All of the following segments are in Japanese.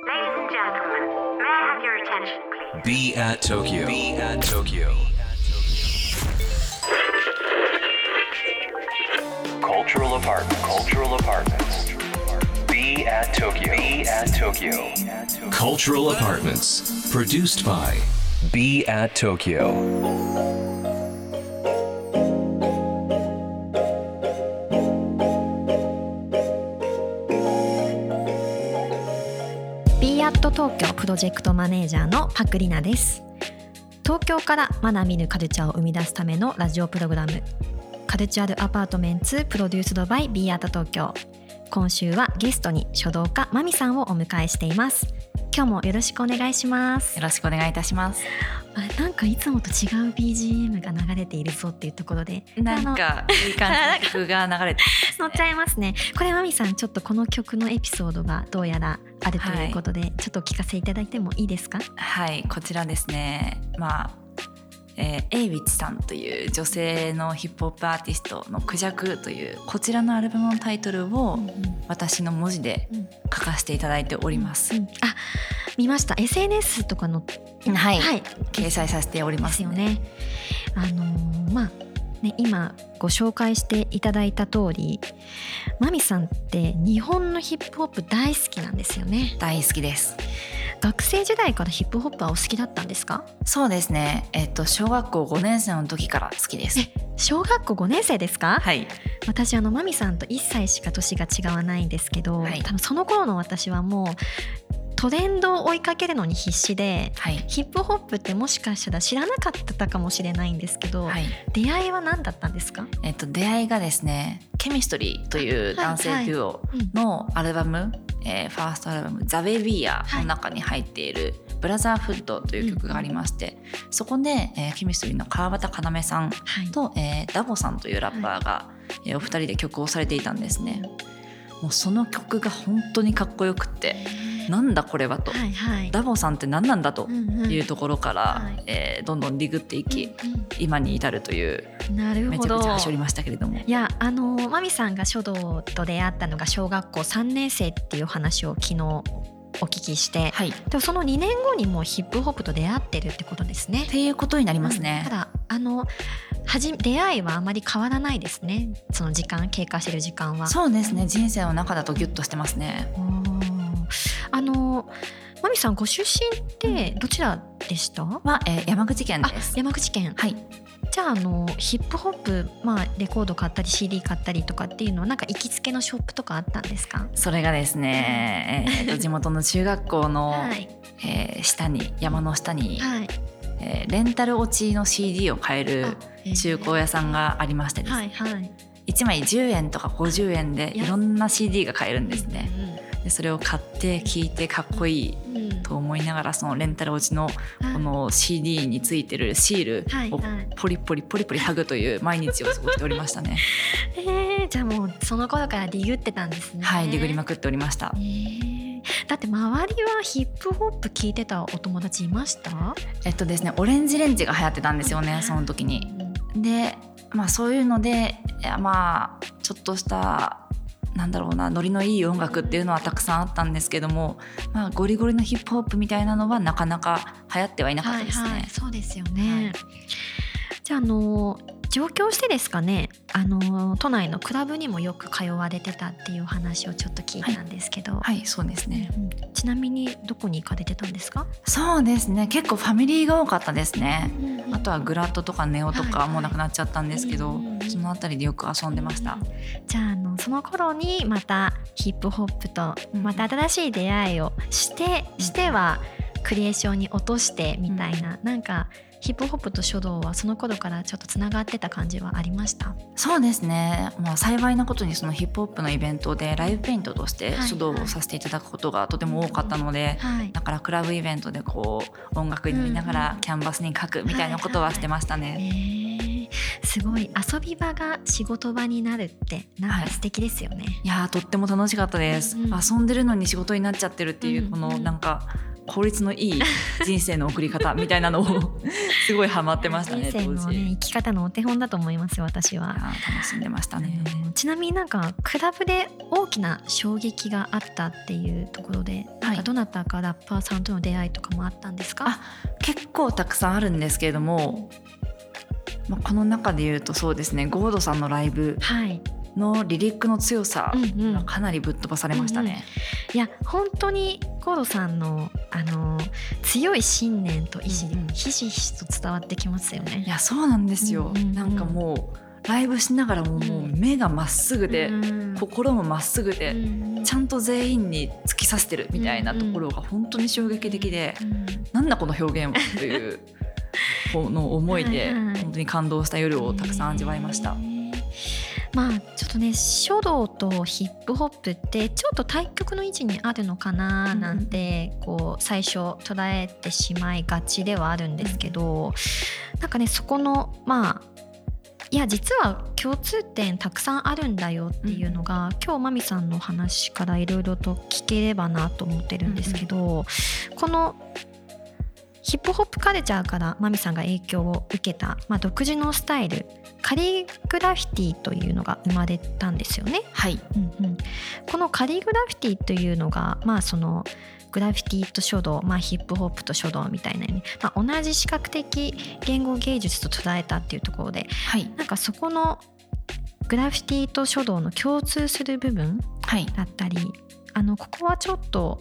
Ladies and gentlemen, may I have your attention, please? Be at Tokyo. Be at Tokyo. Cultural apartment. Cultural apartments. Be at Tokyo. Be at Tokyo. Cultural apartments. Produced by Be at Tokyo. 東京プロジェクトマネージャーのパクリナです。東京からまだ見ぬカルチャーを生み出すためのラジオプログラム。 Cultural Apartments produced by BE AT TOKYO。今週はゲストに書道家まみさんをお迎えしています。今日もよろしくお願いします。よろしくお願いいたします。あなんかいつもと違う BGM が流れているぞっていうところで。なんかいい感じの曲が流れて。乗っちゃいますね。これマミさんちょっとこの曲のエピソードがどうやらあるということで、ちょっとお聞かせいただいてもいいですか？はいこちらですね。まあ、えー、エイウィッチさんという女性のヒップホップアーティストの「クジャク」というこちらのアルバムのタイトルを私の文字でうん書かせていただいております。うん。あ見ました SNS とかのはい、はい掲載させておりまですすよね。あのーまあね今ご紹介していただいた通りマミさんって日本のヒップホップ大好きなんですよね。大好きです。学生時代からヒップホップはお好きだったんですか？そうですね。えっと小学校5年生の時から好きです。小学校5年生ですか、はい。私あのマミさんと1歳しか年が違わないんですけど、はい多分その頃の私はもうトレンドを追いかけるのに必死ではい。ヒップホップってもしかしたら知らなかったかもしれないんですけど、はい。出会いは何だったんですか、えっと出会いがですね、ケミストリーという男性デュオうんのアルバム、えーファーストアルバム「ザ・ベビーヤの中に入っている「ブラザーフッド」という曲がありまして、そこで、えーケミストリーの川端要さんはい。と、えーダボさんというラッパーが、えーお二人で曲をされていたんですね。もうその曲が本当にかっこよくってなんだこれはと、はいはい。ダボさんって何なんだとうんうんいうところから、はいえーどんどんディグっていき、う今に至るというなるほど。めちゃくちゃ走りましたけれども。いやあのマミさんが書道と出会ったのが小学校3年生っていう話を昨日お聞きして、はい、っでもその2年後にもうヒップホップと出会ってるってことですね。ていうことになりますねうん。ただあのはじ出会いはあまり変わらないですねその時間経過してる時間は。そうですね人生の中だとギュッとしてますね。おーあのマミさんご出身ってどちらでした、は、えー山口県あです。山口県。はい、じゃああのヒップホップ、まあ、レコード買ったり CD 買ったりとかっていうのはなんか行きつけのショップとかあったんですか？それがですね、えーと 地元の中学校の、はい、えー下に山の下に、はい、えーレンタル落ちの CD を買えるあ中古屋さんがありましてですね、はいはい。1枚10円とか50円でい。ろんな CD が買えるんですね。でそれを買って聴いてかっこいいと思いながらそのレンタル落ちのこの CD についてるシールをポリポリポリポリ剥ぐという毎日を過ごしておりましたね。えー、じゃあもうその頃からディグってたんですね。はい、ディグりまくっておりました。え。ー。だって周りはヒップホップ聞いてたお友達いました？えっとですね、オレンジレンジが流行ってたんですよね、その時に。で、まあそういうので、まあちょっとしたなんだろうなノリのいい音楽っていうのはたくさんあったんですけども、まあゴリゴリのヒップホップみたいなのはなかなか流行ってはいなかったですね。はいはい、そうですよね、はいじゃああの上京してですかねあの都内のクラブにもよく通われてたっていう話をちょっと聞いたんですけど、はい、そうですね。うんちなみにどこに行かれてたんですか、そうですね、結構ファミリーが多かったですね。あとはグラッドとかネオとはいはい。かもうなくなっちゃったんですけど、うんそのあたりでよく遊んでました。じゃああのその頃にまたヒップホップとうんまた新しい出会いをして、してはクリエーションに落としてみたいな、なんかヒップホップと書道はその頃からちょっとつながってた感じはありました？そうですね、まあ、幸いなことにそのヒップホップのイベントでライブペイントとしてはい。書道をさせていただくことがとても多かったので、はい。だからクラブイベントでこう音楽に乗りながうんらキャンバスに書くみたいなことはしてましたね。すごい遊び場が仕事場になるってなんはい。か素敵ですよね、いやーとっても楽しかったです、うん遊んでるのに仕事になっちゃってるっていううん。このなんか効率のいい人生の送り方みたいなのを すごいハマってましたね 人生の、ね、生き方のお手本だと思いますよ私は楽しんでましたね。ちなみになんかクラブで大きな衝撃があったっていうところで、なんかどなたかラッパーさんとの出会いとかもあったんですか、あ結構たくさんあるんですけれども、まあ、この中で言うとそうですねゴードさんのライブ、はい。のリリックの強さがかなりぶっ飛ばされましたね。うんうん、いや本当にコードさんのあの強い信念と意志、うんうん、ひしひしと伝わってきますよね。いやそうなんですよ。うんうんうん、なんかもうライブしながらももう目がまっすぐで、うん、心もまっすぐで、うん、ちゃんと全員に突き刺してるみたいなところが本当に衝撃的で、うん、なんだこの表現はというこの思いで 本当に感動した夜をたくさん味わいました。まあちょっとね書道とヒップホップってちょっと対極の位置にあるのかななんて、こう最初捉えてしまいがちではあるんですけどなんかねそこのまあいや実は共通点たくさんあるんだよっていうのが、うん、今日まみさんの話からいろいろと聞ければなと思ってるんですけど、うんうん、このヒップホップカルチャーからマミさんが影響を受けた、まあ、独自のスタイルカリグラフィティというのが生まれたんですよね。はい、うんうん、このカリグラフィティというのが、まあ、そのグラフィティと書道、まあ、ヒップホップと書道みたいな、ね、まあ、同じ視覚的言語芸術と捉えたっていうところで、はい、なんかそこのグラフィティと書道の共通する部分だったり、はい、あのここはちょっと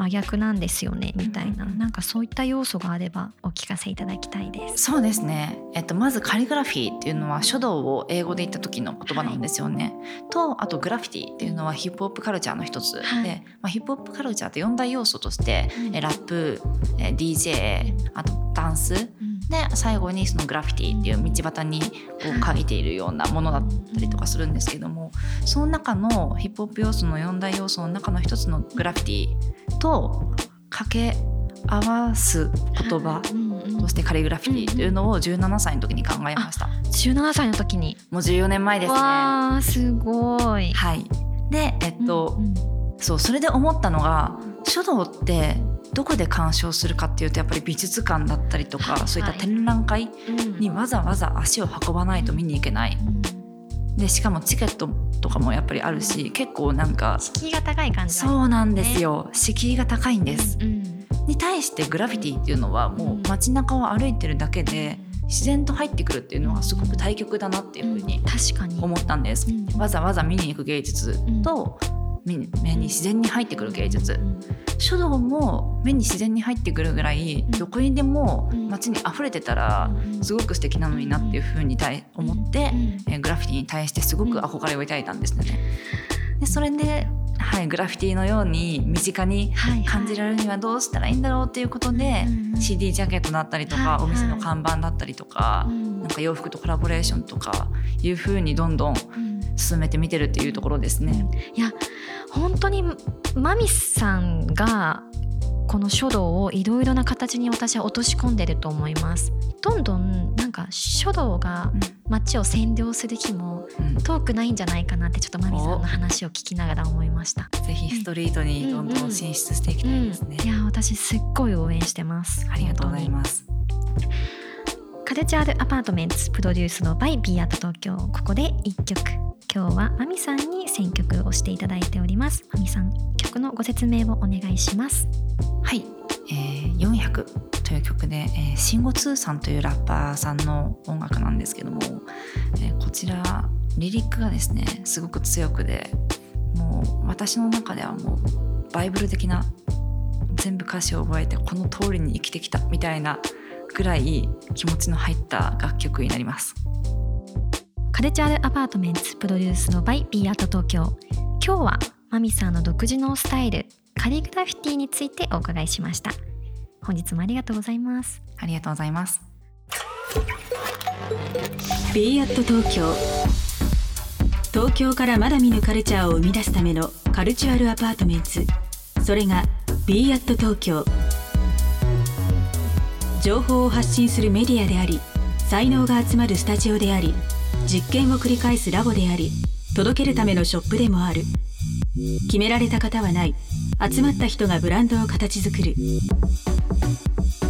真逆なんですよねみたいな、うん、な。んかそういった要素があればお聞かせいただきたいです。そうですね、えっと、まずカリグラフィーっていうのは書道を英語で言った時の言葉なんですよね、はい、とあとグラフィティっていうのはヒップホップカルチャーの一つで、はい、まあ、ヒップホップカルチャーって4大要素として、うん、ラップ DJ あとダンス、うんで最後にそのグラフィティっていう道端にこう書いているようなものだったりとかするんですけどもその中のヒップホップ要素の4大要素の中の一つのグラフィティと掛け合わす言葉としてカリグラフィティというのを17歳の時に考えました。17歳の時にもう14年前ですね。わすごい。はい。でえっと、うんうん、そうそれで思ったのが書道ってどこで鑑賞するかっていうとやっぱり美術館だったりとか、はい、そういった展覧会にわざわざ足を運ばないと見に行けない。でしかもチケットとかもやっぱりあるし結構なんか敷居が高い感じ、ね、そうなんですよ。敷居が高いんです、うん、に対してグラフィティっていうのはもう街中を歩いてるだけで自然と入ってくるっていうのはすごく対極だなっていうふうに思ったんです、うん、わざわざ見に行く芸術と目に自然に入ってくる芸術。書道も目に自然に入ってくるぐらいどこにでも街に溢れてたらすごく素敵なのになっていうふうに思って、えグラフィティに対してすごく憧れを抱いたんですね。でそれではい、グラフィティのように身近に感じられるにはどうしたらいいんだろうっていうことで、CD ジャケットだったりとか、お店の看板だったりとか、なんか洋服とコラボレーションとかいうふうにどんどん進めてみてるっていうところですね。いや本当にマミさんがこの書道をいろいろな形に私は落とし込んでると思います。どんどんなんか書道が街を占領する日も遠くないんじゃないかなってちょっとマミさんの話を聞きながら思いました。ぜひストリートにどんどん進出していきたいですね、うん。うん、いや私すっごい応援してます。ありがとうございます。カルチャールアパートメントプロデュースのバイビーアート東京ここで1曲。今日はマミさんに選曲をしていただいております。マミさん曲のご説明をお願いします400という曲で、えー、シンゴツーさんというラッパーさんの音楽なんですけども、えー、こちらリリックがですねすごく強くでもう私の中ではもうバイブル的な全部歌詞を覚えてこの通りに生きてきたみたいなぐらい気持ちの入った楽曲になります。カルチャールアパートメンツプロデュースのバイビーアート東京今日はマミさんの独自のスタイルカリグラフィティについてお伺いしました本日もありがとうございます。ありがとうございます。 BE AT TOKYO。東京からまだ見ぬカルチャーを生み出すためのカルチュアルアパートメンツ。それが b アット東京。情報を発信するメディアであり才能が集まるスタジオであり実験を繰り返すラボであり届けるためのショップでもある。決められた方はない。集まった人がブランドを形作る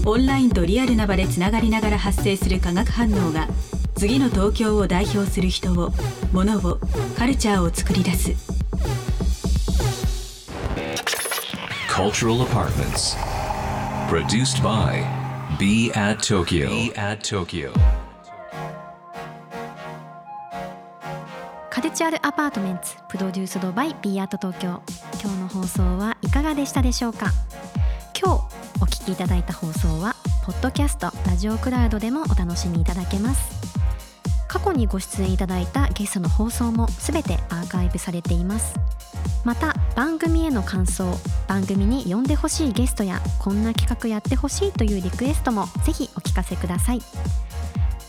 オンラインとリアルな場でつながりながら発生する化学反応が次の東京を代表する人を物をカルチャーを作り出す。Cultural Apartments. Produced by Be at Tokyo. Be at Tokyo. Cultural Apartments produced by BE AT TOKYO 今日の放送はいかがでしたでしょうか？きいただいた放送はポッドキャストラジオクラウドでもお楽しみいただけます。過去にご出演いただいたゲストの放送もすべてアーカイブされています。また番組への感想番組に呼んでほしいゲストやこんな企画やってほしいというリクエストもぜひお聞かせください。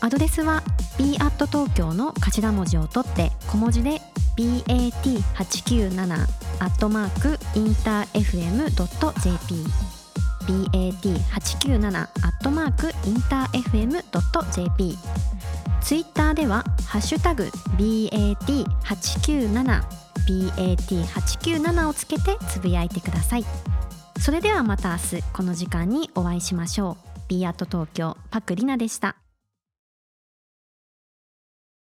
アドレスは b at 東京の頭文字を取って小文字で bat897 アットマークインター FM.jp bat897 アットマークインター FM.jp ツイッターではハッシュタグ bat897 bat897 をつけてつぶやいてください。それではまた明日この時間にお会いしましょう。B アット東京パクリナでした。